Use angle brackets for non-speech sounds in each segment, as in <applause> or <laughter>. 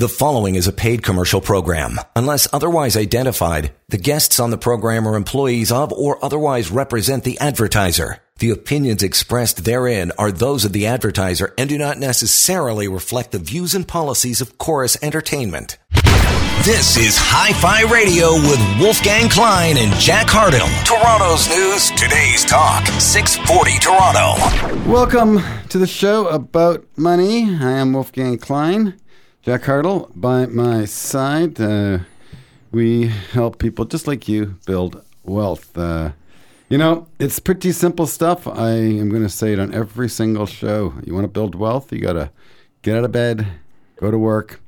The following is a paid commercial program. Unless otherwise identified, the guests on the program are employees of or otherwise represent the advertiser. The opinions expressed therein are those of the advertiser and do not necessarily reflect the views and policies of Chorus Entertainment. This is Hi Fi Radio with Wolfgang Klein and Jack Hardill. Toronto's news, today's talk, 640 Toronto. Welcome to the show about money. I am Wolfgang Klein. Jack Hardill by my side. Uh, we help people just like you build wealth. Uh, you know, it's pretty simple stuff. I am going to say it on every single show. You want to build wealth, you got to get out of bed, go to work,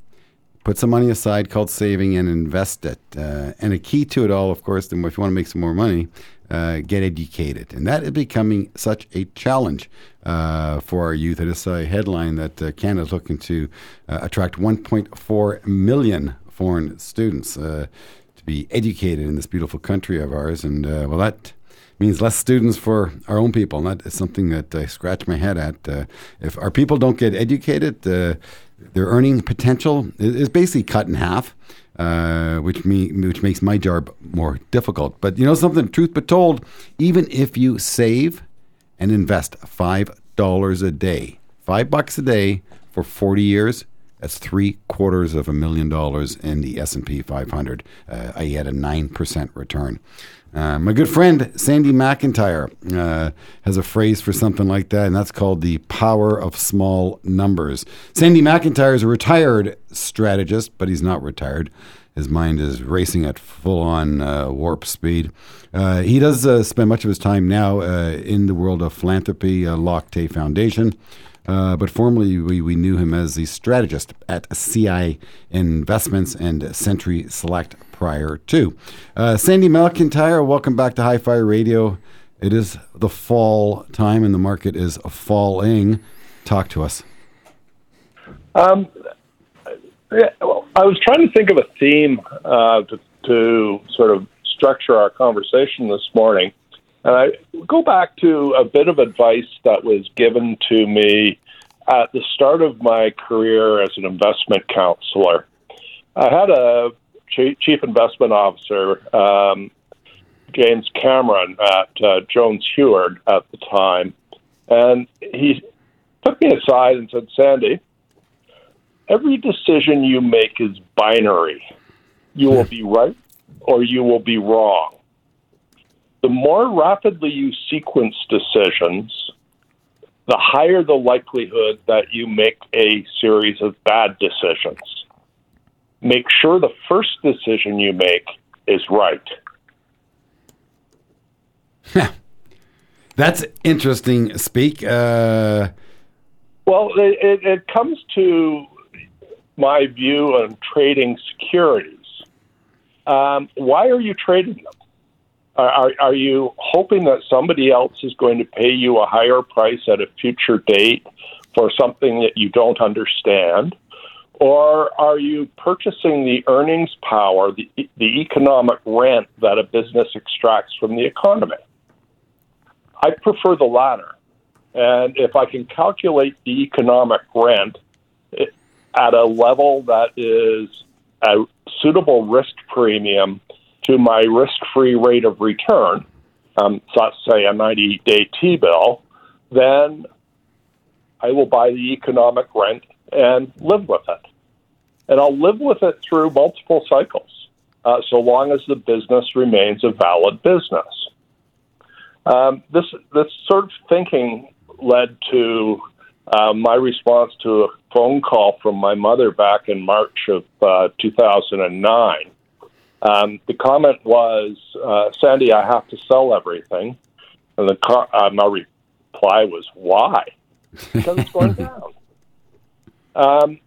put some money aside called saving, and invest it. Uh, and a key to it all, of course, if you want to make some more money, uh, get educated. And that is becoming such a challenge uh, for our youth. It is a headline that uh, Canada is looking to uh, attract 1.4 million foreign students uh, to be educated in this beautiful country of ours. And uh, well, that means less students for our own people. And that is something that I scratch my head at. if our people don't get educated, their earning potential is basically cut in half uh, which me which makes my job more difficult. But you know something, truth be told, even if you save and invest five dollars a day, five bucks a day for forty years, that's three quarters of a million dollars in the S and P 500. Uh, I had a nine percent return. Uh, my good friend Sandy McIntyre uh, has a phrase for something like that, and that's called the power of small numbers. Sandy McIntyre is a retired strategist, but he's not retired. His mind is racing at full on uh, warp speed. Uh, he does uh, spend much of his time now in the world of philanthropy, uh, Loch Tay Foundation. Uh, but formerly, we, we knew him as the strategist at CI Investments and Sentry Select prior to. Uh, Sandy McIntyre, welcome back to Hi Fi Radio. It is the fall time and the market is falling. Talk to us. Um, yeah, well, I was trying to think of a theme uh, to, to sort of structure our conversation this morning. And I go back to a bit of advice that was given to me at the start of my career as an investment counselor. I had a chief investment officer, um, James Cameron at uh, Jones Heward at the time, and he took me aside and said, Sandy, every decision you make is binary. You will be <laughs> right or you will be wrong the more rapidly you sequence decisions, the higher the likelihood that you make a series of bad decisions. Make sure the first decision you make is right. <laughs> That's interesting. Speak. Uh... Well, it, it, it comes to my view on trading securities. Um, why are you trading them? Are, are you hoping that somebody else is going to pay you a higher price at a future date for something that you don't understand? Or are you purchasing the earnings power, the, the economic rent that a business extracts from the economy? I prefer the latter. And if I can calculate the economic rent eh, at a level that is a suitable risk premium to my risk free rate of return, um, so say a 90 day T bill, then I will buy the economic rent and live with it. And I'll live with it through multiple cycles, uh, so long as the business remains a valid business. Um, this, this sort of thinking led to uh, my response to a phone call from my mother back in March of uh, 2009 um, the comment was, uh, Sandy, I have to sell everything. And the car, uh, my reply was, why? Because it's going <laughs> down. Um,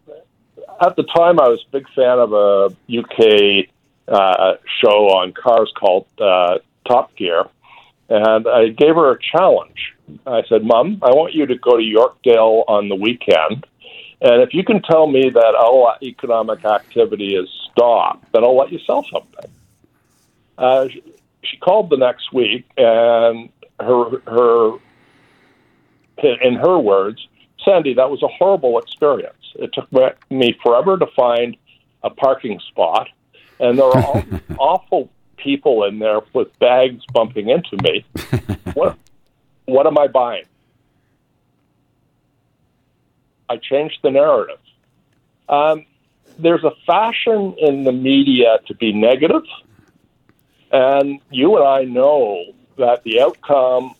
at the time, I was a big fan of a UK uh, show on cars called uh, Top Gear. And I gave her a challenge. I said, Mom, I want you to go to Yorkdale on the weekend and if you can tell me that all economic activity is stopped, then I'll let you sell something. Uh, she, she called the next week, and her her in her words, Sandy, that was a horrible experience. It took me forever to find a parking spot, and there are all <laughs> awful people in there with bags bumping into me. <laughs> what what am I buying? I changed the narrative. Um, there's a fashion in the media to be negative, and you and I know that the outcome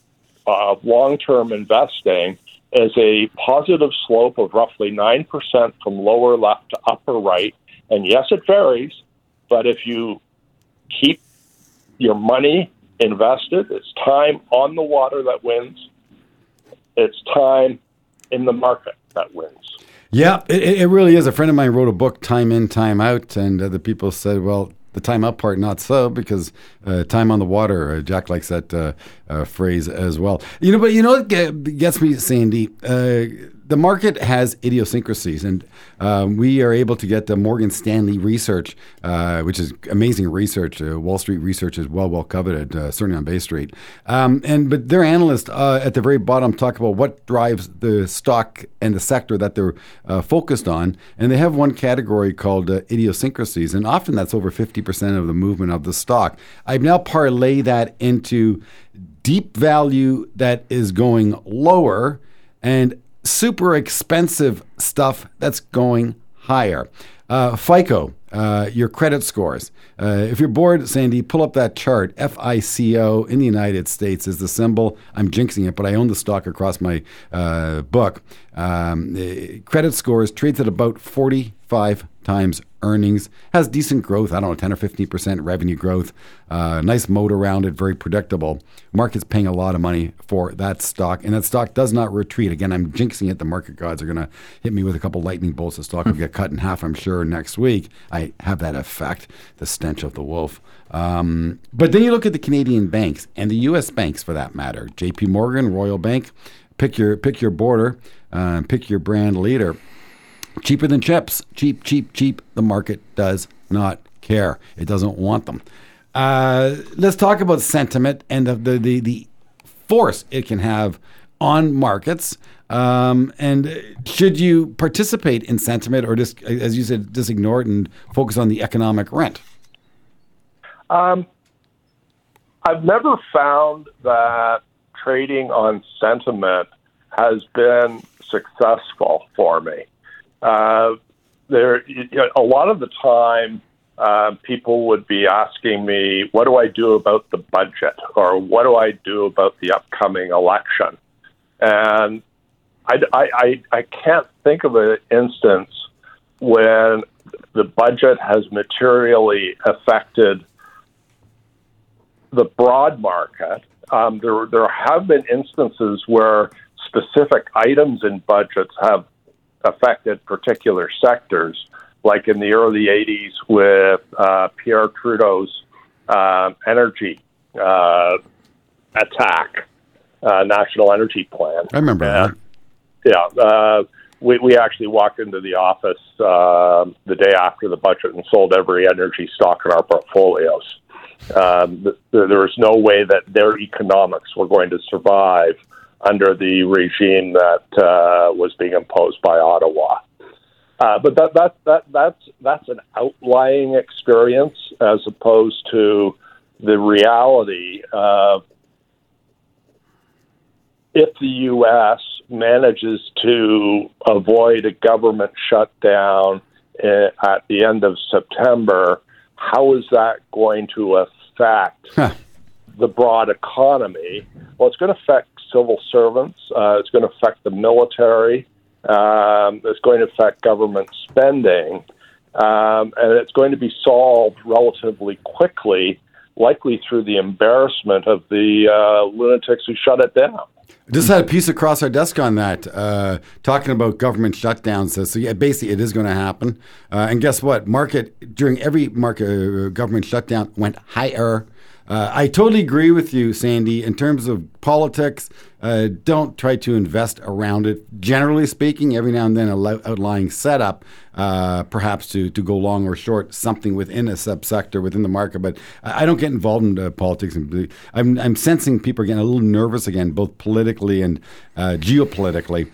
of long term investing is a positive slope of roughly 9% from lower left to upper right. And yes, it varies, but if you keep your money invested, it's time on the water that wins, it's time in the market that wins. Yeah, it, it really is. A friend of mine wrote a book, Time In, Time Out, and uh, the people said, well, the time up part, not so, because uh, time on the water. Uh, Jack likes that uh, uh phrase as well. You know, but you know what gets me, Sandy? The market has idiosyncrasies, and um, we are able to get the Morgan Stanley research, uh, which is amazing research. Uh, Wall Street research is well, well coveted, uh, certainly on Bay Street. Um, and but their analysts uh, at the very bottom talk about what drives the stock and the sector that they're uh, focused on, and they have one category called uh, idiosyncrasies, and often that's over fifty percent of the movement of the stock. I've now parlay that into deep value that is going lower and super expensive stuff that's going higher. Uh, FICO, uh, your credit scores. Uh, if you're bored, Sandy, pull up that chart. FICO in the United States is the symbol. I'm jinxing it, but I own the stock across my uh, book. Um, credit scores trades at about 45 times earnings. Has decent growth. I don't know, 10 or 15 percent revenue growth. Uh, nice moat around it. Very predictable. Market's paying a lot of money for that stock, and that stock does not retreat. Again, I'm jinxing it. The market gods are going to hit me with a couple lightning bolts. The stock will get cut in half. I'm sure next week. I have that effect. The stench of the wolf. Um, but then you look at the Canadian banks and the U.S. banks, for that matter. J.P. Morgan, Royal Bank. Pick your pick your border. Uh, pick your brand leader cheaper than chips. Cheap, cheap, cheap. The market does not care. It doesn't want them. Uh, let's talk about sentiment and the, the, the, the, force it can have on markets. Um, and should you participate in sentiment or just, as you said, just ignore it and focus on the economic rent? Um, I've never found that trading on sentiment has been successful for me. Uh, there, you know, a lot of the time, uh, people would be asking me, "What do I do about the budget?" or "What do I do about the upcoming election?" And I, I, I can't think of an instance when the budget has materially affected the broad market. Um, there, there have been instances where specific items in budgets have affected particular sectors, like in the early 80s with uh, Pierre Trudeau's uh, energy uh, attack, uh, national energy plan. I remember that. Yeah. Uh, we, we actually walked into the office uh, the day after the budget and sold every energy stock in our portfolios. Um, th- there was no way that their economics were going to survive under the regime that uh, was being imposed by Ottawa. Uh, but that, that, that, that's, that's an outlying experience as opposed to the reality of if the U.S. manages to avoid a government shutdown uh, at the end of September, how is that going to affect huh. The broad economy? Well, it's going to affect civil servants. Uh, it's going to affect the military. Um, it's going to affect government spending. Um, and it's going to be solved relatively quickly, likely through the embarrassment of the uh, lunatics who shut it down. Just had a piece across our desk on that, uh, talking about government shutdowns. So, yeah, basically, it is going to happen. Uh, and guess what? Market during every market uh, government shutdown went higher uh, I totally agree with you, Sandy. In terms of politics, uh, don't try to invest around it. Generally speaking, every now and then, a outlying setup, uh, perhaps to, to go long or short something within a subsector within the market. But I don't get involved in uh, politics. I'm, I'm sensing people are getting a little nervous again, both politically and uh, geopolitically.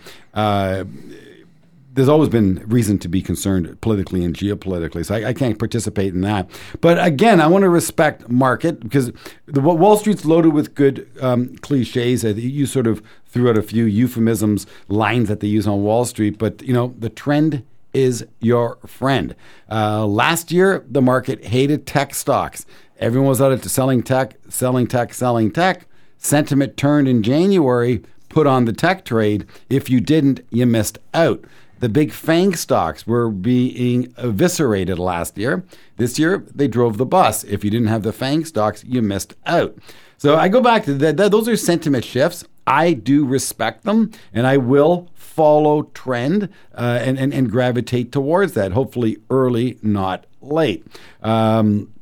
There's always been reason to be concerned politically and geopolitically. So I, I, can't participate in that. But again, I want to respect market because the, Wall Street's loaded with good um, cliches. You sort of threw out a few euphemisms, lines that they use on Wall Street. But you know, the trend is your friend. Uh, last year, the market hated tech stocks. Everyone was out at selling tech, selling tech, selling tech. Sentiment turned in January. Put on the tech trade. If you didn't, you missed out. The big FANG stocks were being eviscerated last year. This year, they drove the bus. If you didn't have the FANG stocks, you missed out. So I go back to that. Those are sentiment shifts. I do respect them, and I will follow trend uh, and, and, and gravitate towards that. Hopefully, early, not late. Um,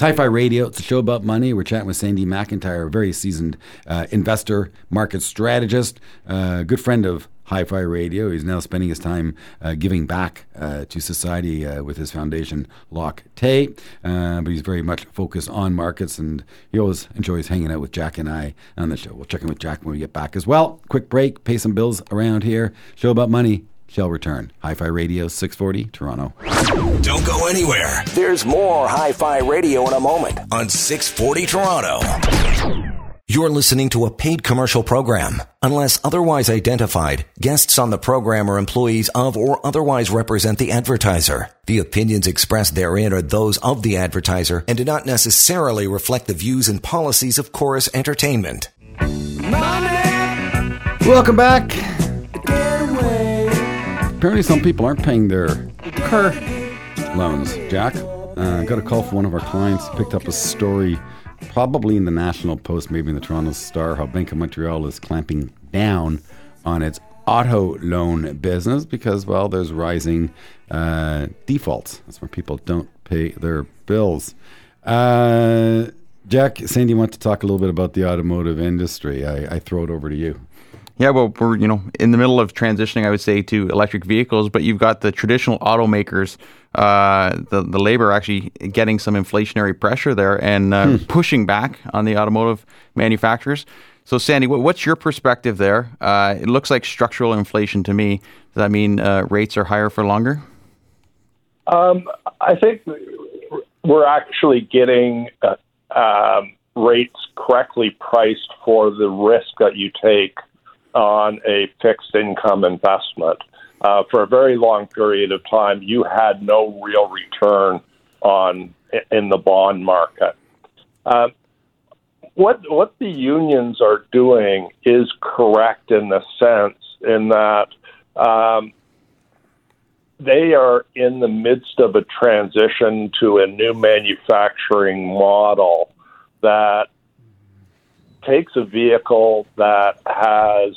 Hi Fi Radio. It's a show about money. We're chatting with Sandy McIntyre, a very seasoned uh, investor, market strategist, uh, good friend of Hi Fi Radio. He's now spending his time uh, giving back uh, to society uh, with his foundation, Loch Tay. Uh, but he's very much focused on markets, and he always enjoys hanging out with Jack and I on the show. We'll check in with Jack when we get back as well. Quick break, pay some bills around here. Show about money shall return. Hi Fi Radio, 640, Toronto. Don't go anywhere. There's more Hi Fi Radio in a moment on 640 Toronto. You're listening to a paid commercial program. Unless otherwise identified, guests on the program are employees of or otherwise represent the advertiser. The opinions expressed therein are those of the advertiser and do not necessarily reflect the views and policies of Chorus Entertainment. Money. Welcome back apparently some people aren't paying their car loans. Jack, uh, got a call from one of our clients. Picked up a story, probably in the National Post, maybe in the Toronto Star, how Bank of Montreal is clamping down on its auto loan business because, well, there's rising uh, defaults. That's where people don't pay their bills. Uh, Jack, Sandy, want to talk a little bit about the automotive industry? I, I throw it over to you. Yeah, well, we're you know in the middle of transitioning, I would say, to electric vehicles, but you've got the traditional automakers, uh, the the labor actually getting some inflationary pressure there and uh, hmm. pushing back on the automotive manufacturers. So, Sandy, what's your perspective there? Uh, it looks like structural inflation to me. Does that mean uh, rates are higher for longer? Um, I think we're actually getting uh, um, rates correctly priced for the risk that you take on a fixed income investment. Uh, for a very long period of time, you had no real return on in the bond market. Uh, what what the unions are doing is correct in the sense in that um, they are in the midst of a transition to a new manufacturing model that takes a vehicle that has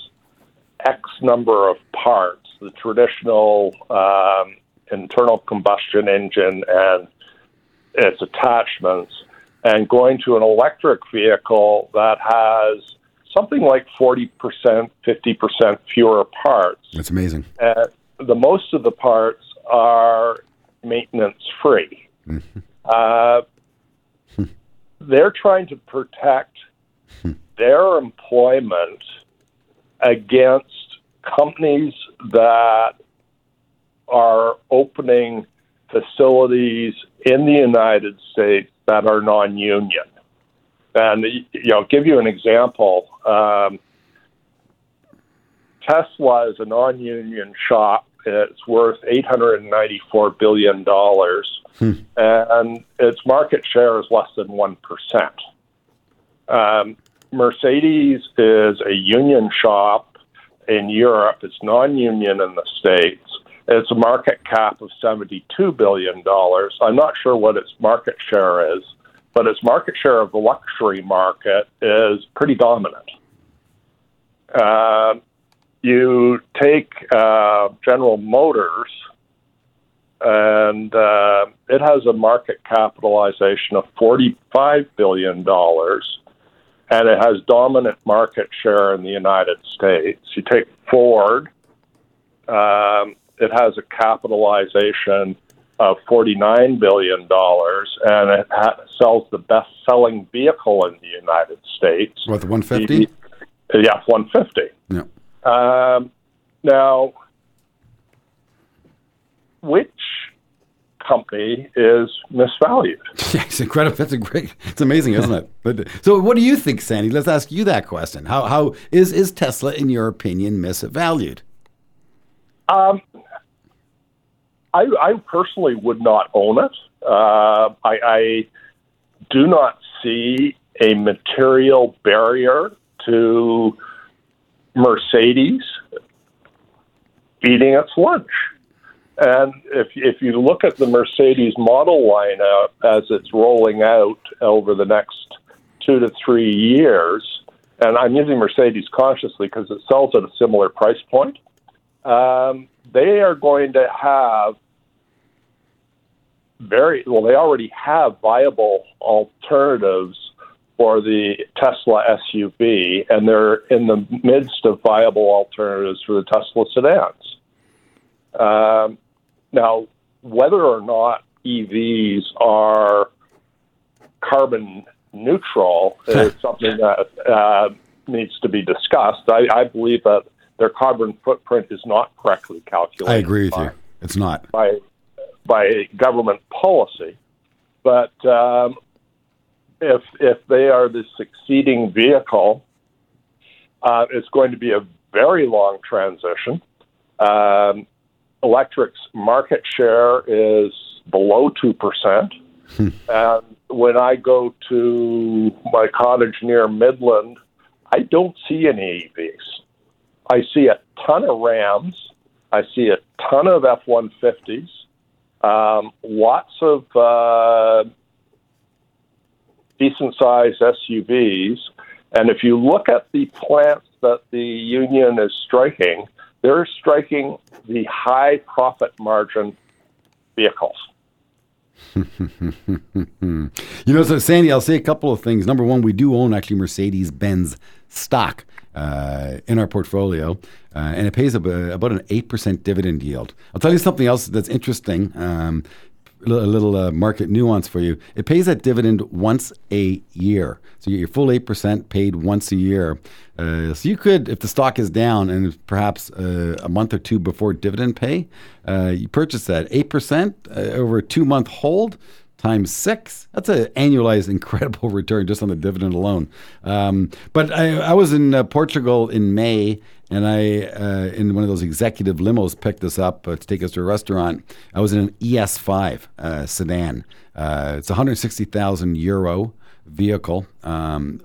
X number of parts, the traditional um, internal combustion engine and its attachments, and going to an electric vehicle that has something like 40%, 50% fewer parts. That's amazing. And the most of the parts are maintenance free. Mm-hmm. Uh, they're trying to protect their employment against companies that are opening facilities in the United States that are non-union. And you know, give you an example. Um, Tesla is a non-union shop. It's worth eight hundred and ninety-four billion dollars, hmm. and its market share is less than one percent. Um, Mercedes is a union shop in Europe. It's non-union in the states. It's a market cap of seventy-two billion dollars. I'm not sure what its market share is, but its market share of the luxury market is pretty dominant. Uh, you take uh, General Motors, and uh, it has a market capitalization of forty-five billion dollars and it has dominant market share in the United States. You take Ford, um, it has a capitalization of $49 billion, and it ha- sells the best selling vehicle in the United States. What, the 150? The, yeah, 150. Yeah. Um, now, which company is misvalued? <laughs> Yeah, it's incredible. That's a great. It's amazing, isn't it? But so, what do you think, Sandy? Let's ask you that question. How how is is Tesla, in your opinion, misvalued? Um, I, I personally would not own it. Uh, I, I do not see a material barrier to Mercedes eating its lunch. And if if you look at the Mercedes model lineup as it's rolling out over the next two to three years, and I'm using Mercedes consciously because it sells at a similar price point, um, they are going to have very well. They already have viable alternatives for the Tesla SUV, and they're in the midst of viable alternatives for the Tesla sedans. Um, now, whether or not EVs are carbon neutral is <laughs> something that uh, needs to be discussed. I, I, believe that their carbon footprint is not correctly calculated. I agree with by, you. It's not by by government policy, but um, if if they are the succeeding vehicle, uh, it's going to be a very long transition. Um, electric's market share is below 2%. Hmm. and when I go to my cottage near Midland, I don't see any EVs. I see a ton of Rams. I see a ton of F 150s, um, lots of uh, decent sized SUVs. And if you look at the plants that the union is striking, they're striking the high profit margin vehicles. <laughs> you know, so Sandy, I'll say a couple of things. Number one, we do own actually Mercedes Benz stock uh, in our portfolio, uh, and it pays about an 8% dividend yield. I'll tell you something else that's interesting. Um, a little uh, market nuance for you. It pays that dividend once a year. So you get your full 8% paid once a year. Uh, so you could, if the stock is down and perhaps uh, a month or two before dividend pay, uh, you purchase that 8% uh, over a two month hold times six. That's an annualized incredible <laughs> return just on the dividend alone. Um, but I, I, was in uh, Portugal in May, and I, uh, in one of those executive limos, picked us up uh, to take us to a restaurant. I was in an ES5 uh, sedan. Uh, it's 160,000 euro vehicle, um,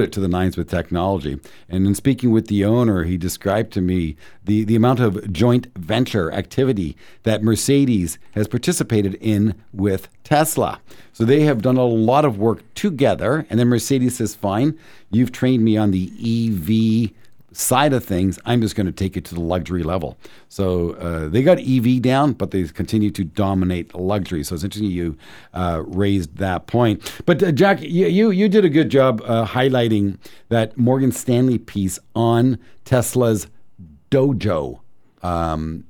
it to the nines with technology. And in speaking with the owner, he described to me the, the amount of joint venture activity that Mercedes has participated in with Tesla. So they have done a lot of work together. And then Mercedes says, fine, you've trained me on the EV side of things, I'm just going to take it to the luxury level. So uh, they got EV down, but they continue to dominate luxury. So it's interesting you uh, raised that point. But uh, Jack, you, you, did a good job uh, highlighting that Morgan Stanley piece on Tesla's Dojo. Um,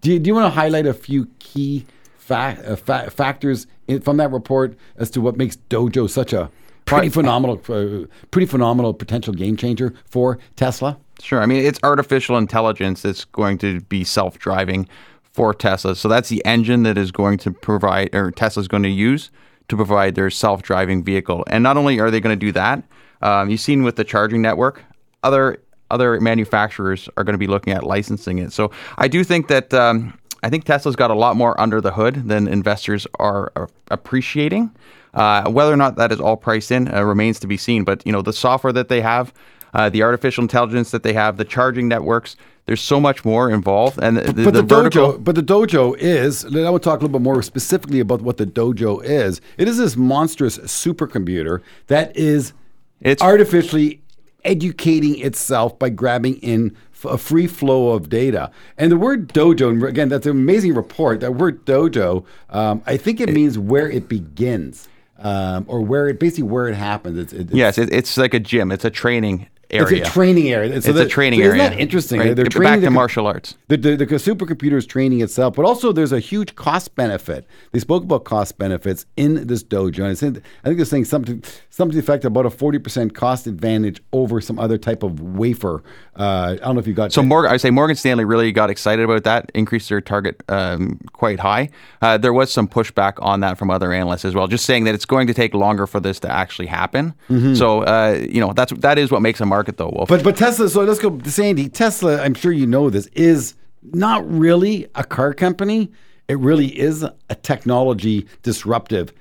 do, you, do you want to highlight a few key fa- uh, fa- factors in, from that report as to what makes Dojo such a pretty phenomenal, uh, pretty phenomenal potential game changer for Tesla. Sure. I mean, it's artificial intelligence that's going to be self-driving for Tesla. So that's the engine that is going to provide, or Tesla's going to use to provide their self-driving vehicle. And not only are they going to do that, um, you've seen with the charging network, other other manufacturers are going to be looking at licensing it. So I do think that um, I think Tesla's got a lot more under the hood than investors are appreciating. Uh, whether or not that is all priced in uh, remains to be seen. But you know, the software that they have, uh, the artificial intelligence that they have, the charging networks. There's so much more involved, and the, but the, the, vertical, dojo, but the dojo is. I will talk a little bit more specifically about what the dojo is. It is this monstrous supercomputer that is it's artificially educating itself by grabbing in a free flow of data. And the word dojo, again, that's an amazing report. That word dojo, um, I think it means where it begins um, or where it basically where it happens. It's, it's yes, it, it's like a gym. It's a training area. It's a training area. it's a training so area. Isn't that interesting? Right? They're training back the to co- martial arts. The, the, the supercomputer is training itself, but also there's a huge cost benefit. They spoke about cost benefits in this dojo. And I think I think they're saying something something to the effect about a 40% cost advantage over some other type of wafer. Uh, I don't know if you got So Morgan, I say Morgan Stanley really got excited about that, increased their target um, quite high. Uh, there was some pushback on that from other analysts as well, just saying that it's going to take longer for this to actually happen. So uh, you know that's that is what makes a market though, Wolf. But but Tesla. So let's go, Sandy. Tesla. I'm sure you know this is not really a car company. It really is a technology disruptive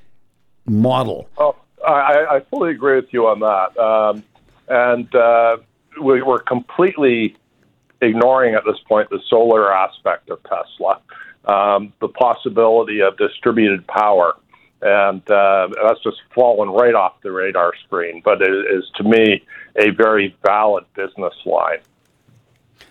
model. Oh, I, I fully agree with you on that. Um, and uh, we, we're completely ignoring at this point the solar aspect of Tesla, um, the possibility of distributed power. And uh, that's just fallen right off the radar screen, but it is to me a very valid business line.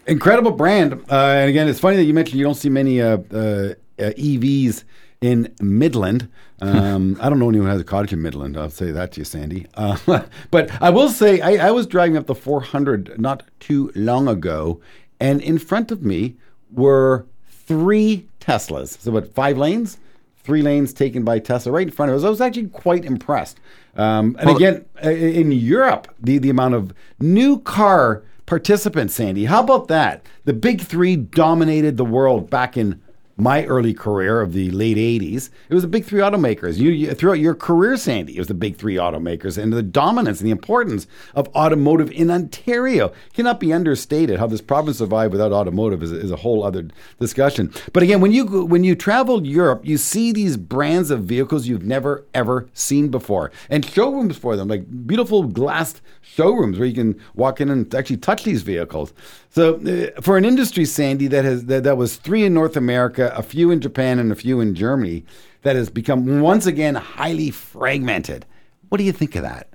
Incredible brand. Uh, and again, it's funny that you mentioned you don't see many uh, uh, uh, EVs in Midland. Um, <laughs> I don't know anyone who has a cottage in Midland. I'll say that to you, Sandy. Uh, <laughs> but I will say, I, I was driving up the 400 not too long ago, and in front of me were three Teslas. So, what, five lanes? Three lanes taken by Tesla right in front of us. I was actually quite impressed. Um, and Well- again, uh, in Europe, the, the amount of new car participants, Sandy, how about that? The big three dominated the world back in my early career of the late 80s. It was the big three automakers. You, you Throughout your career, Sandy, it was the big three automakers. And the dominance and the importance of automotive in Ontario cannot be understated. How this province survived without automotive is, is a whole other discussion. But again, when you when you travel Europe, you see these brands of vehicles you've never ever seen before, and showrooms for them, like beautiful glassed showrooms where you can walk in and actually touch these vehicles. So, uh, for an industry, Sandy, that has that, that was three in North America, a few in Japan, and a few in Germany, that has become once again highly fragmented. What do you think of that?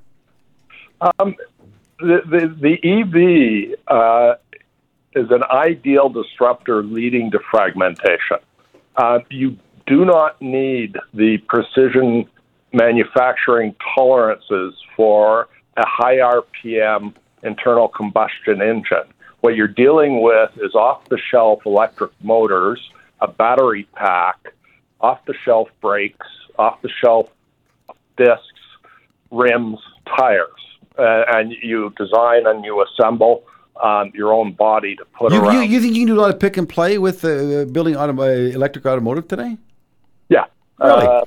the, the, the EV uh, is an ideal disruptor leading to fragmentation. Uh, you do not need the precision manufacturing tolerances for a high RPM internal combustion engine. What you're dealing with is off the shelf electric motors, a battery pack, off the shelf brakes, off the shelf discs, rims, tires, uh, and you design and you assemble um, your own body to put You, around. you, you think you can do a lot of pick and play with uh, building autom- uh, electric automotive today? yeah. Really? Uh,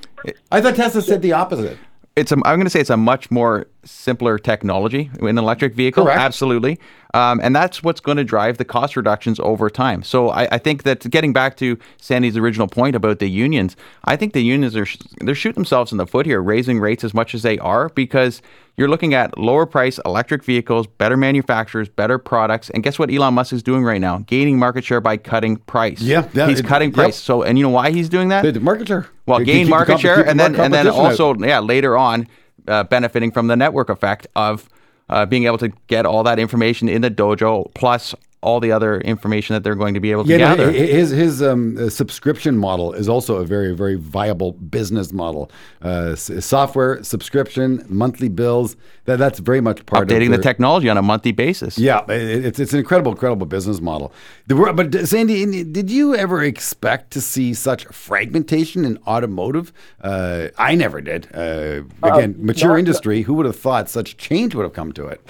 I thought Tesla said the opposite. it's a, I'm going to say it's a much more simpler technology in an electric vehicle. Correct. Absolutely. Um, and that's what's going to drive the cost reductions over time. So I, I think that getting back to Sandy's original point about the unions, I think the unions are they're shooting themselves in the foot here, raising rates as much as they are because you're looking at lower price electric vehicles, better manufacturers, better products, and guess what Elon Musk is doing right now? Gaining market share by cutting price. Yeah, yeah, he's it- cutting yep. price. So and you know why he's doing that? The market share. Well, gain market comp- share, and then and then competition out. also, yeah, later on, uh, benefiting from the network effect of uh, being able to get all that information in the dojo, plus all the other information that they're going to be able to Yeah, gather. hi- his his um, uh, subscription model is also a very very viable business model. Uh, software subscription, monthly bills. That that's very much part of Updating the technology on a monthly basis. Yeah, it- it's it's an incredible incredible business model. The, wor- but uh, Sandy, did you ever expect to see such fragmentation in automotive? Uh, I never did. Uh, again, mature not- industry. Who would have thought such change would have come to it?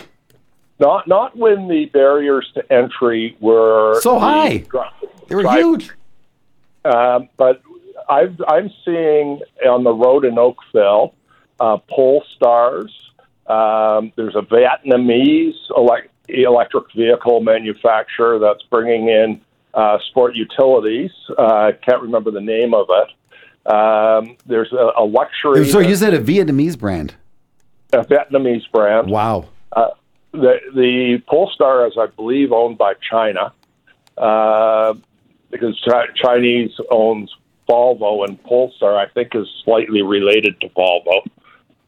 Not not when the barriers to entry were So high. dri- They were drive- huge. Um, but I've, I'm seeing on the road in Oakville, uh, Polestars. Um, there's a Vietnamese elec- electric vehicle manufacturer that's bringing in uh, sport utilities. Uh, I can't remember the name of it. Um, there's a, a luxury, So you said a Vietnamese brand. a Vietnamese brand. Wow. Uh, the the Polestar is, I believe, owned by China, uh, because Chi- Chinese owns Volvo, and Polestar, I think, is slightly related to Volvo.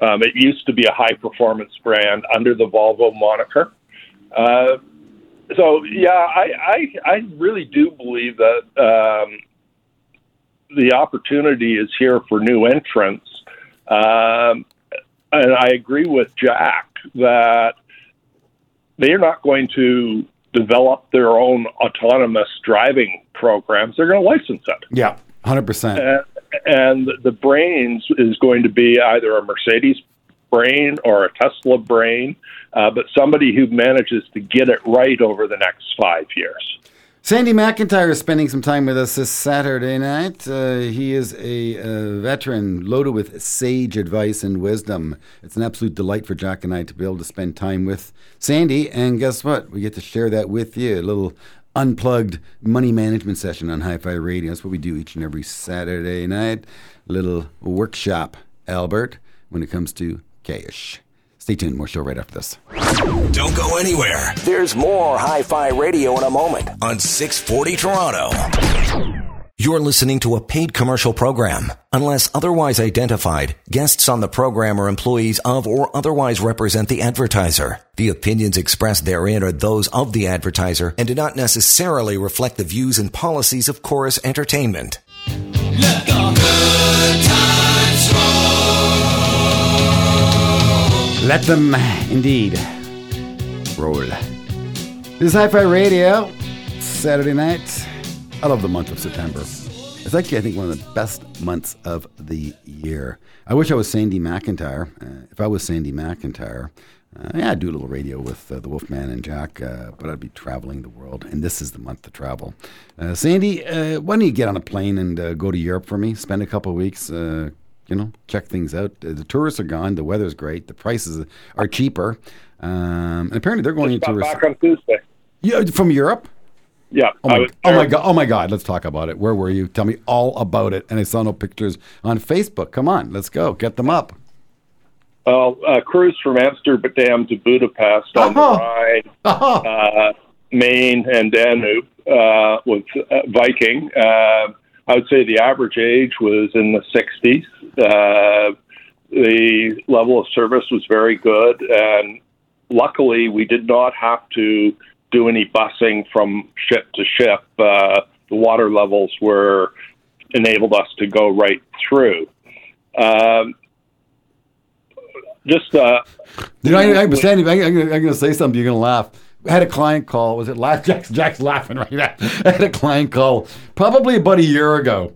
Um, it used to be a high performance brand under the Volvo moniker. Uh, so yeah, I, I I really do believe that um, the opportunity is here for new entrants, um, and I agree with Jack that they're not going to develop their own autonomous driving programs. They're going to license it. Yeah, hundred percent. And, and the brains is going to be either a Mercedes brain or a Tesla brain, uh, but somebody who manages to get it right over the next five years. Sandy McIntyre is spending some time with us this Saturday night. Uh, he is a, a, veteran loaded with sage advice and wisdom. It's an absolute delight for Jack and I to be able to spend time with Sandy. And guess what? We get to share that with you. A little unplugged money management session on Hi Fi Radio. That's what we do each and every Saturday night. A little workshop, Albert, when it comes to cash. Stay tuned. More show right after this. Don't go anywhere. There's more Hi Fi Radio in a moment on 640 Toronto. You're listening to a paid commercial program. Unless otherwise identified, guests on the program are employees of or otherwise represent the advertiser. The opinions expressed therein are those of the advertiser and do not necessarily reflect the views and policies of Chorus Entertainment. Let them indeed roll. This is Hi Fi Radio, Saturday night. I love the month of September. It's actually, I think, one of the best months of the year. I wish I was Sandy McIntyre. Uh, if I was Sandy McIntyre, uh, yeah, I'd do a little radio with uh, the Wolfman and Jack, uh, but I'd be traveling the world, and this is the month to travel. Uh, Sandy, uh, why don't you get on a plane and go to Europe for me? Spend a couple weeks, you know, check things out. The tourists are gone. The weather's great. The prices are cheaper. Um, and apparently they're going Just into back on Tuesday. Yeah, from Europe. Yeah. Oh my, oh my god. Oh my god. Let's talk about it. Where were you? Tell me all about it. And I saw no pictures on Facebook. Come on, let's go. Get them up. Well, uh, cruise from Amsterdam to Budapest on Uh-huh. the Rhine, Uh-huh. uh, Main, and Danube uh, with uh, Viking. Uh, I would say the average age was in the 60s. Uh, the level of service was very good, and luckily, we did not have to do any busing from ship to ship. Uh, the water levels were enabled us to go right through. Um, just uh, You know, I, Sandy, I, I'm going to say something. You're going to laugh. I had a client call. Was it last? Jack's, Jack's laughing right now. <laughs> I had a client call probably about a year ago.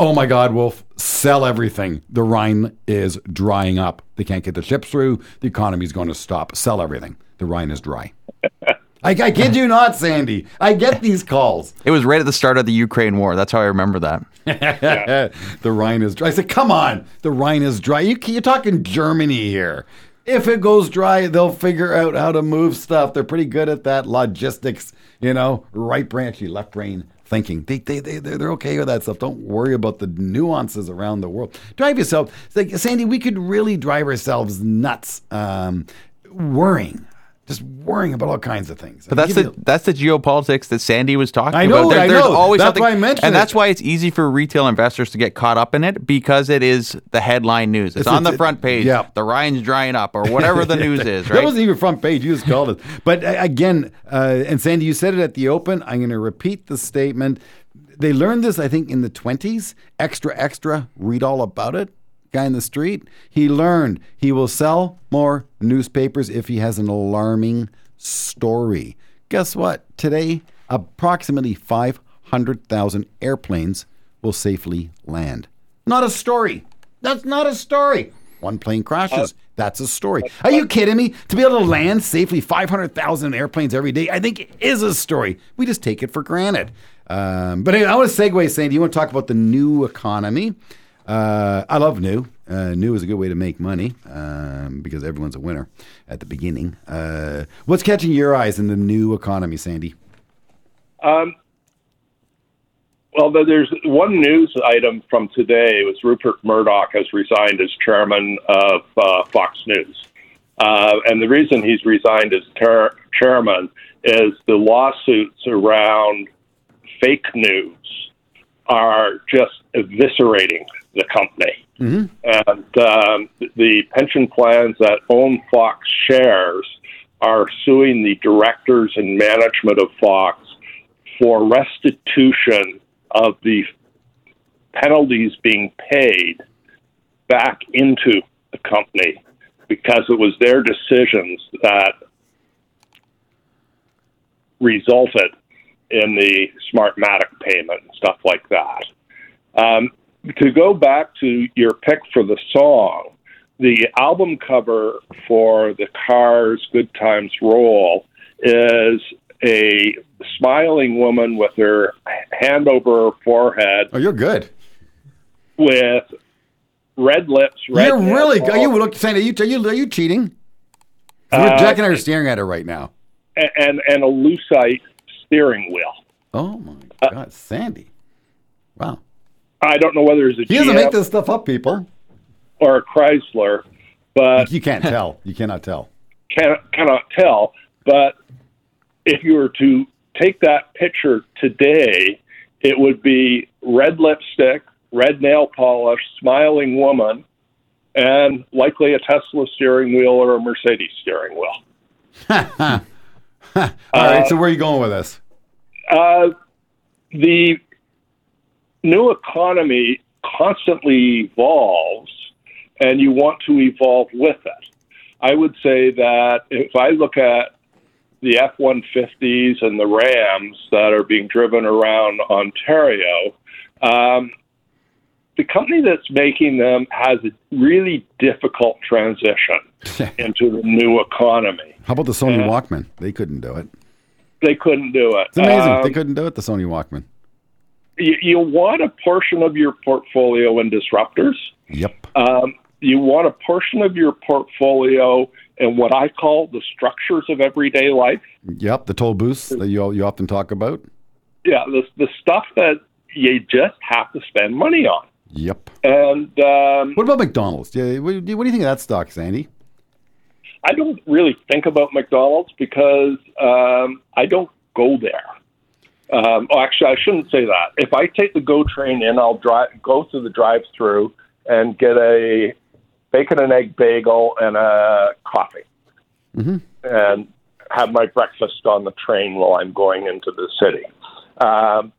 Oh my God, Wolf, sell everything. The Rhine is drying up. They can't get the ships through. The economy's going to stop. Sell everything. The Rhine is dry. <laughs> I, I kid you not, Sandy. I get these calls. It was right at the start of the Ukraine war. That's how I remember that. <laughs> the Rhine is dry. I said, come on, the Rhine is dry. You, you're talking Germany here. If it goes dry, they'll figure out how to move stuff. They're pretty good at that logistics, you know, right branchy, left brain thinking. They, they, they, they're okay with that stuff. Don't worry about the nuances around the world. Drive yourself. It's like, Sandy, we could really drive ourselves nuts um, worrying. Just worrying about all kinds of things. But that's the you- that's the geopolitics that Sandy was talking I know, about. I there's know. always That's something, why I mentioned and it. that's why it's easy for retail investors to get caught up in it because it is the headline news. It's, It's- on the front page. yeah. The Rhine's drying up, or whatever the <laughs> news is. That wasn't even front page. You just called it. But uh, again, uh, and Sandy, you said it at the open. I'm going to repeat the statement. They learned this, I think, in the 20s. Extra, extra. Read all about it. Guy in the street. He learned he will sell more newspapers if he has an alarming story. Guess what? Today, approximately 500,000 airplanes will safely land. Not a story. That's not a story. One plane crashes. That's a story. Are you kidding me? To be able to land safely 500,000 airplanes every day, I think it is a story. We just take it for granted. Um, but anyway, I want to segue, Sandy, do you want to talk about the new economy? Uh, I love new. Uh, new is a good way to make money um, because everyone's a winner at the beginning. Uh, what's catching your eyes in the new economy, Sandy? Um, well, there's one news item from today. It was Rupert Murdoch has resigned as chairman of uh, Fox News. Uh, and the reason he's resigned as ter- chairman is the lawsuits around fake news are just eviscerating the company. And um, the pension plans that own Fox shares are suing the directors and management of Fox for restitution of the penalties being paid back into the company because it was their decisions that resulted in the Smartmatic payment and stuff like that. Um, to go back to your pick for the song, the album cover for the Cars Good Times Roll is a smiling woman with her hand over her forehead Oh, you're good. with red lips. Red you're really good. You look you, are you, are you cheating? Uh, Jack and I are staring at her right now. and, and and a lucite steering wheel. Oh my Uh, God, Sandy! Wow, I don't know whether it's a he doesn't make this stuff up, people. or a Chrysler, but You can't tell. You cannot tell. can, cannot tell. But if you were to take that picture today, it would be red lipstick, red nail polish, smiling woman, and likely a Tesla steering wheel or a Mercedes steering wheel. <laughs> All right, so where are you going with this? Uh, the new economy constantly evolves, and you want to evolve with it. I would say that if I look at the F 150s and the Rams that are being driven around Ontario, um, the company that's making them has a really difficult transition into the new economy. How about the Sony Yeah. Walkman? They couldn't do it. They couldn't do it. It's amazing. Um, they couldn't do it. The Sony Walkman. you, you want a portion of your portfolio in disruptors. Yep. Um, you want a portion of your portfolio in what I call the structures of everyday life. Yep. The toll booths that you you often talk about. Yeah, the, the stuff that you just have to spend money on. Yep. And um, What about McDonald's? Yeah, what, do you- what do you think of that stock, Sandy? I don't really think about McDonald's because um, I don't go there. Um, oh, actually, I shouldn't say that. If I take the GO train in, I'll drive, go through the drive-through and get a bacon and egg bagel and a coffee, and have my breakfast on the train while I'm going into the city. Um,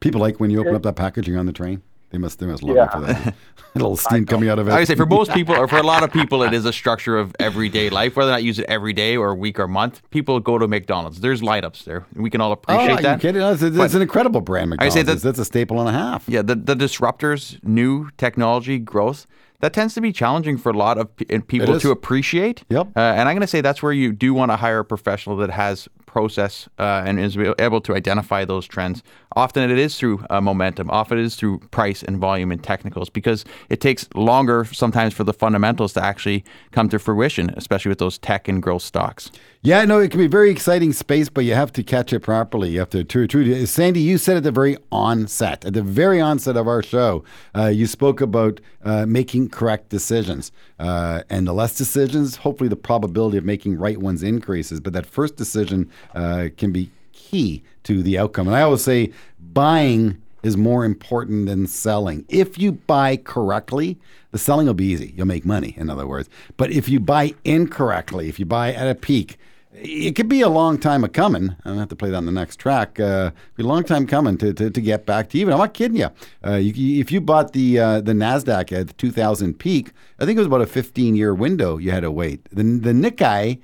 People like when you open up that packaging on the train. They must they must love Yeah. it for that. <laughs> a little steam coming out of it. I would say for most people, or for a lot of people, it <laughs> is a structure of everyday life. Whether or not you use it every day or week or month, people go to McDonald's. There's light ups there. We can all Oh, appreciate you that. kidding? It's, it's an incredible brand, McDonald's. I say that- That's a staple and a half. Yeah, the, the disruptors, new technology, growth, that tends to be challenging for a lot of people to appreciate. Yep. Uh, and I'm going to say that's where you do want to hire a professional that has process uh, and is able to identify those trends. Often it is through uh, momentum, often it is through price and volume and technicals because it takes longer sometimes for the fundamentals to actually come to fruition, especially with those tech and growth stocks. Yeah, no, it can be a very exciting space, but you have to catch it properly. You have to true, true. Sandy, you said at the very onset, at the very onset of our show, uh, you spoke about uh, making correct decisions, uh, and the less decisions, hopefully, the probability of making right ones increases. But that first decision uh, can be key to the outcome. And I always say, buying is more important than selling. If you buy correctly, the selling will be easy. You'll make money, in other words. But if you buy incorrectly, if you buy at a peak, it could be a long time a coming. I'm gonna have to play that on the next track. Uh, be a long time coming to, to, to get back to even. I'm not kidding you. Uh, you you- if you bought the uh, the Nasdaq at the 2000 peak, I think it was about a 15 year window you had to wait. The the Nikkei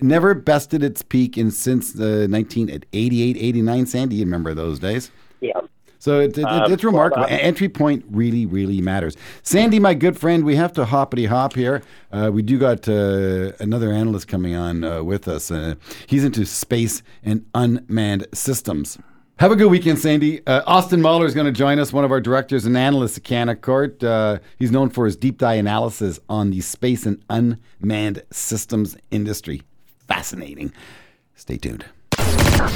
never bested its peak in since the 1988, 89. Sandy, you remember those days? yeah. So it, it, Um, it's remarkable. well, E- Entry point really, really matters. Sandy, my good friend, we have to hoppity hop here. Uh, we do got uh, another analyst coming on uh, with us. Uh, he's into space and unmanned systems. Have a good weekend, Sandy. Uh, Austin Moeller is going to join us, one of our directors and analysts at Canaccord. Uh, he's known for his deep dive analysis on the space and unmanned systems industry. Fascinating. Stay tuned.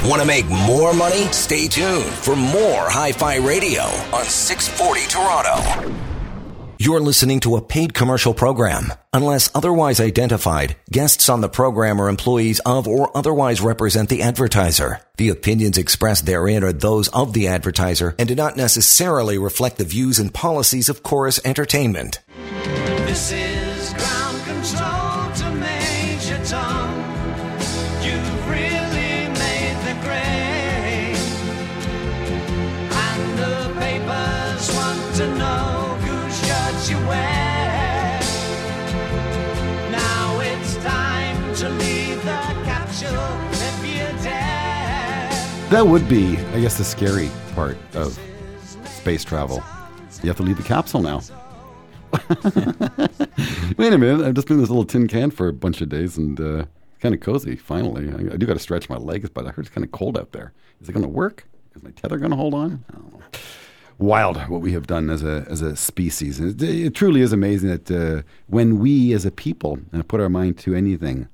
Want to make more money? Stay tuned for more Hi Fi Radio on 640 Toronto. You're listening to a paid commercial program. Unless otherwise identified, guests on the program are employees of or otherwise represent the advertiser. The opinions expressed therein are those of the advertiser and do not necessarily reflect the views and policies of Chorus Entertainment. That would be, I guess, the scary part of space travel. You have to leave the capsule now. <laughs> Wait a minute, I've just been in this little tin can for a bunch of days and uh, kind of cozy, finally. I, I do got to stretch my legs, but I heard it's kind of cold out there. Is it going to work? Is my tether going to hold on? I don't know. Wild what we have done as a, as a species. It, it truly is amazing that uh, when we as a people uh, put our mind to anything,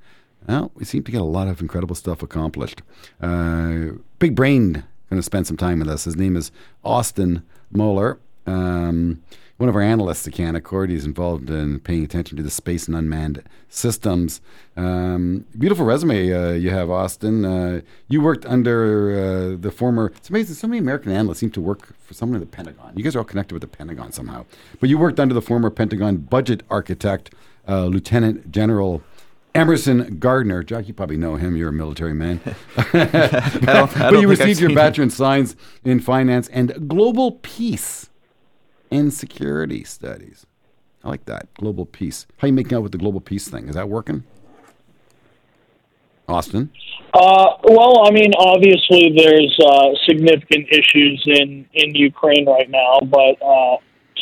well, we seem to get a lot of incredible stuff accomplished. Uh, Big Brain going to spend some time with us. His name is Austin Moeller. Um, one of our analysts at Canaccord. He's involved in paying attention to the space and unmanned systems. Um, beautiful resume uh, you have, Austin. Uh, you worked under uh, the former. It's amazing. So many American analysts seem to work for someone in the Pentagon. You guys are all connected with the Pentagon somehow. But you worked under the former Pentagon budget architect, uh, Lieutenant General. Emerson Gardner, Jack, you probably know him. You're a military man. but, <laughs> I <laughs> don't but you received your seen bachelor in science in finance and global peace and security studies. I like that. Global peace. How are you making out with the global peace thing? Is that working? Austin? Uh, well, I mean, obviously there's uh, significant issues in, in Ukraine right now, but uh,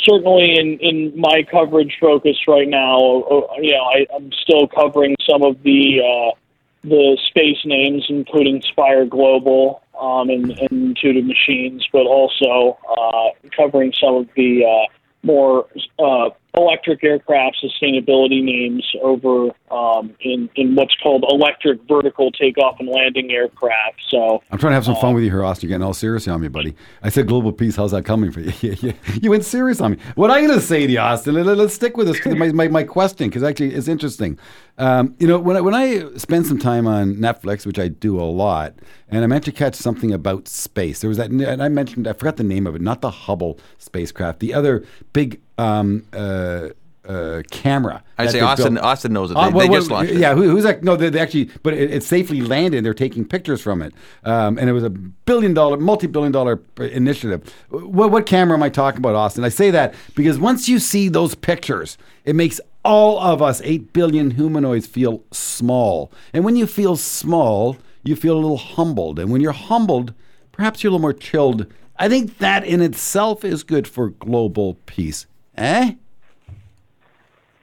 certainly in, in my coverage focus right now, uh, you know, I, I'm still covering some of the uh, the space names, including Spire Global um, and, and Intuitive Machines, but also uh, covering some of the uh, more uh, electric aircraft sustainability names over um, in, in what's called electric vertical takeoff and landing aircraft. So I'm trying to have some fun with you here, Austin. You're getting all serious on me, buddy. I said global peace. How's that coming for you? <laughs> you, you went serious on me. What I'm going to say to you, Austin, let, us stick with this. My, my, my question, because actually it's interesting. Um, you know, when I, when I spend some time on Netflix, which I do a lot, and I meant to catch something about space. There was that, and I mentioned, I forgot the name of it, not the Hubble spacecraft, the other big um, uh, uh, camera. I'd say Austin. built. Austin knows it. They, Uh, well, they well, just launched it. Yeah, who, who's that? No, they, they actually, but it, it safely landed. They're taking pictures from it, um, and it was a billion dollar, multi billion dollar initiative. What, what camera am I talking about, Austin? I say that because once you see those pictures, it makes all of us, eight billion humanoids, feel small. And when you feel small, you feel a little humbled. And when you're humbled, perhaps you're a little more chilled. I think that in itself is good for global peace. Eh?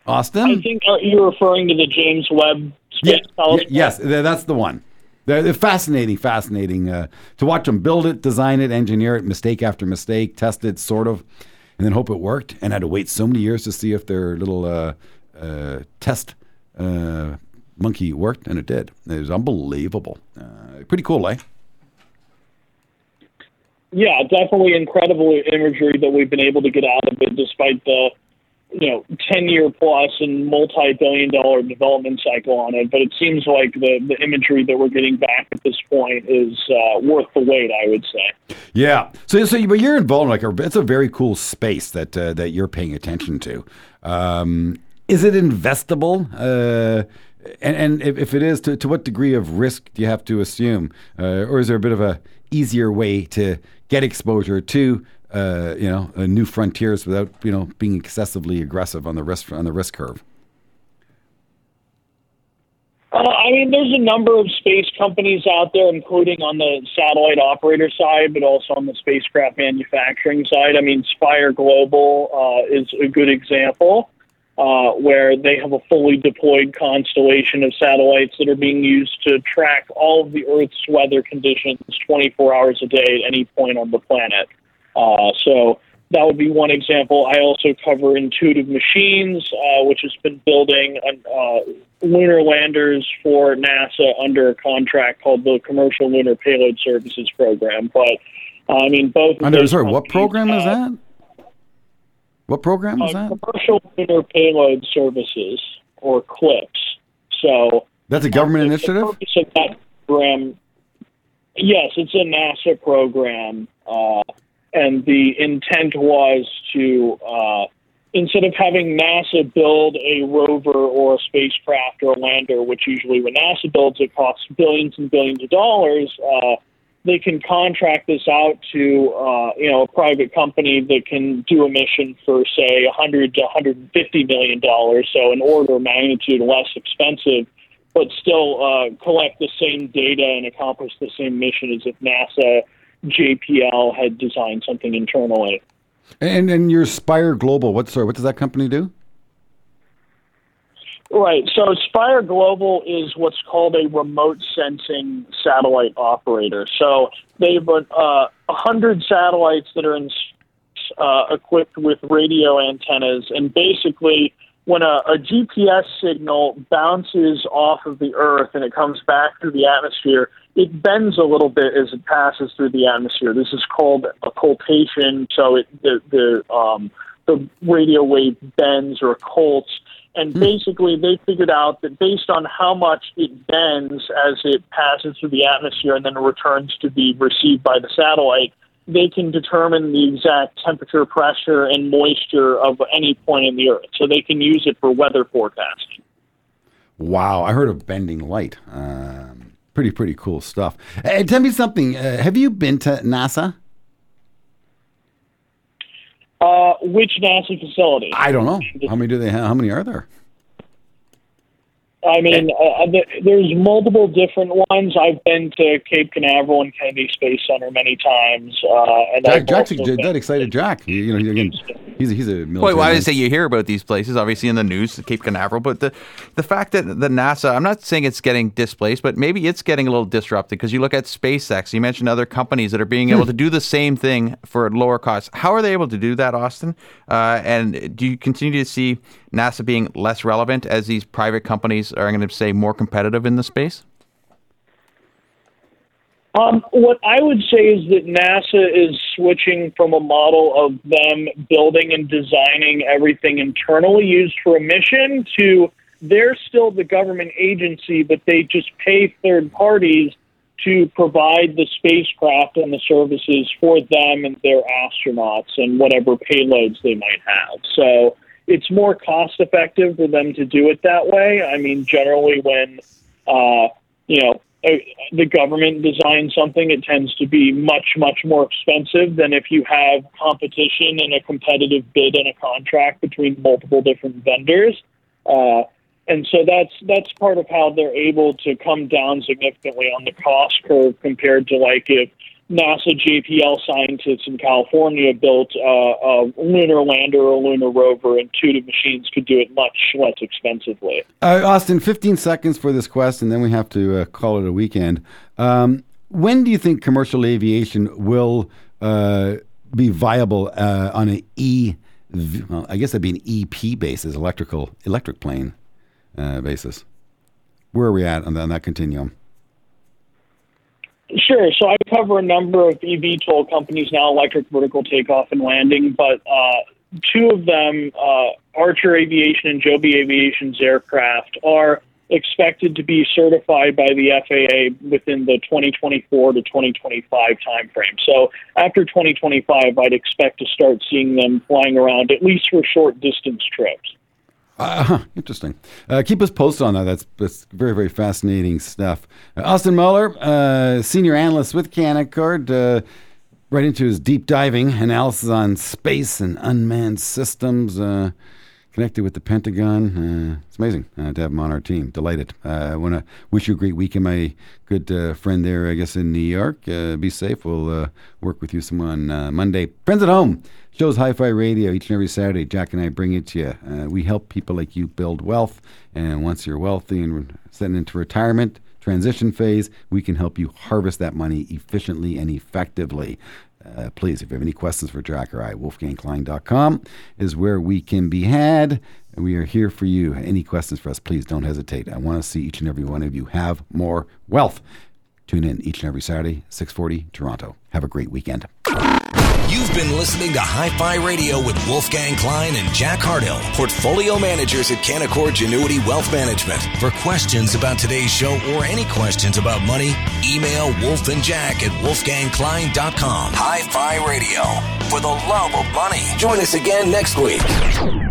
Austin? I think you're referring to the James Webb Yeah, Space Telescope. yes, that's the one. They're, they're fascinating, fascinating uh, to watch them build it, design it, engineer it, mistake after mistake, test it, sort of, and then hope it worked. And had to wait so many years to see if their little uh, uh, test uh, monkey worked, and it did. It was unbelievable. Uh, pretty cool, eh? Yeah, definitely incredible imagery that we've been able to get out of it, despite the you know ten year plus and multi billion dollar development cycle on it. But it seems like the the imagery that we're getting back at this point is uh, worth the wait. I would say. Yeah. So, so you, but you're involved in like a, it's a very cool space that uh, that you're paying attention to. Um, is it investable? Uh, and, and if, if it is, to, to what degree of risk do you have to assume, uh, or is there a bit of a easier way to get exposure to uh, you know uh, new frontiers without you know being excessively aggressive on the risk on the risk curve? Uh, I mean, there's a number of space companies out there, including on the satellite operator side, but also on the spacecraft manufacturing side. I mean, Spire Global uh, is a good example, uh, where they have a fully deployed constellation of satellites that are being used to track all of the Earth's weather conditions 24 hours a day at any point on the planet. Uh, so that would be one example. I also cover Intuitive Machines, uh, which has been building uh, lunar landers for NASA under a contract called the Commercial Lunar Payload Services Program. But uh, I mean, both. of Under, sorry, what program is that? What program is Uh, that? Commercial Lunar Payload Services, or CLPS. So That's a government the initiative. purpose of that program, yes, it's a NASA program, uh, and the intent was to uh, instead of having NASA build a rover or a spacecraft or a lander, which usually when NASA builds it costs billions and billions of dollars. Uh, they can contract this out to uh, you know a private company that can do a mission for say 100 to 150 million dollars, so an order of magnitude less expensive but still uh, collect the same data and accomplish the same mission as if NASA JPL had designed something internally. And and your Spire Global, what sorry, what does that company do? Right. So Spire Global is what's called a remote sensing satellite operator. So they've got uh, 100 satellites that are in, uh, equipped with radio antennas, and basically, when a, a GPS signal bounces off of the Earth and it comes back through the atmosphere, it bends a little bit as it passes through the atmosphere. This is called occultation. So it, the the um, the radio wave bends or occults and basically, they figured out that based on how much it bends as it passes through the atmosphere and then returns to be received by the satellite, they can determine the exact temperature, pressure, and moisture of any point in the Earth. So they can use it for weather forecasting. Wow, I heard of bending light. Um, pretty pretty cool stuff. Hey, tell me something. Uh, have you been to NASA? Uh, which NASA facility? I don't know. How many do they have? How many are there? I mean, uh, there's multiple different ones. I've been to Cape Canaveral and Kennedy Space Center many times. Uh, and Jack, I've Jack's that excited. Jack, you, you know, again, he's a, he's a military. Wait, why man. did say you hear about these places? Obviously in the news, Cape Canaveral, but the the fact that the NASA, I'm not saying it's getting displaced, but maybe it's getting a little disrupted because you look at SpaceX. You mentioned other companies that are being able to do the same thing for lower costs. How are they able to do that, Austin? Uh, and do you continue to see NASA being less relevant as these private companies are I going to say more competitive in the space? Um, what I would say is that NASA is switching from a model of them building and designing everything internally used for a mission to they're still the government agency, but they just pay third parties to provide the spacecraft and the services for them and their astronauts and whatever payloads they might have. So it's more cost effective for them to do it that way. I mean, generally, when uh, you know uh, the government designs something, it tends to be much, much more expensive than if you have competition and a competitive bid and a contract between multiple different vendors. Uh, and so that's that's part of how they're able to come down significantly on the cost curve compared to like if NASA JPL scientists in California built uh, a lunar lander or lunar rover, and intuitive machines could do it much less expensively. Uh, Austin, 15 seconds for this quest, and then we have to uh, call it a weekend. Um, when do you think commercial aviation will uh, be viable uh, on an E? Well, I guess that'd be an EP basis, electrical electric plane uh, basis. Where are we at on on that continuum? Sure. So I cover a number of eVTOL companies now, electric vertical takeoff and landing, but uh, two of them, uh, Archer Aviation and Joby Aviation's aircraft, are expected to be certified by the FAA within the 2024 to 2025 timeframe. So after 2025, I'd expect to start seeing them flying around, at least for short distance trips. Uh, <laughs> interesting. Uh, keep us posted on that. That's, that's very, very fascinating stuff. Uh, Austin Moeller, uh, senior analyst with Canaccord, uh, right into his deep diving analysis on space and unmanned systems uh, connected with the Pentagon. Uh, it's amazing uh, to have him on our team. Delighted. Uh, I want to wish you a great weekend, my good uh, friend there, I guess, in New York. Uh, be safe. We'll work with you some on Monday. Friends at home. Shows Hi Fi Radio each and every Saturday. Jack and I bring it to you. We help people like you build wealth. And once you're wealthy and setting into retirement, transition phase, we can help you harvest that money efficiently and effectively. Uh, please, if you have any questions for Jack or I, wolfgangklein.com is where we can be had. We are here for you. Any questions for us, please don't hesitate. I want to see each and every one of you have more wealth. Tune in each and every Saturday, 640 Toronto. Have a great weekend. You've been listening to Hi Fi Radio with Wolfgang Klein and Jack Hardill, portfolio managers at Canaccord Genuity Wealth Management. For questions about today's show or any questions about money, email Wolf and Jack at wolfgangklein.com. Hi Fi Radio, for the love of money. Join us again next week.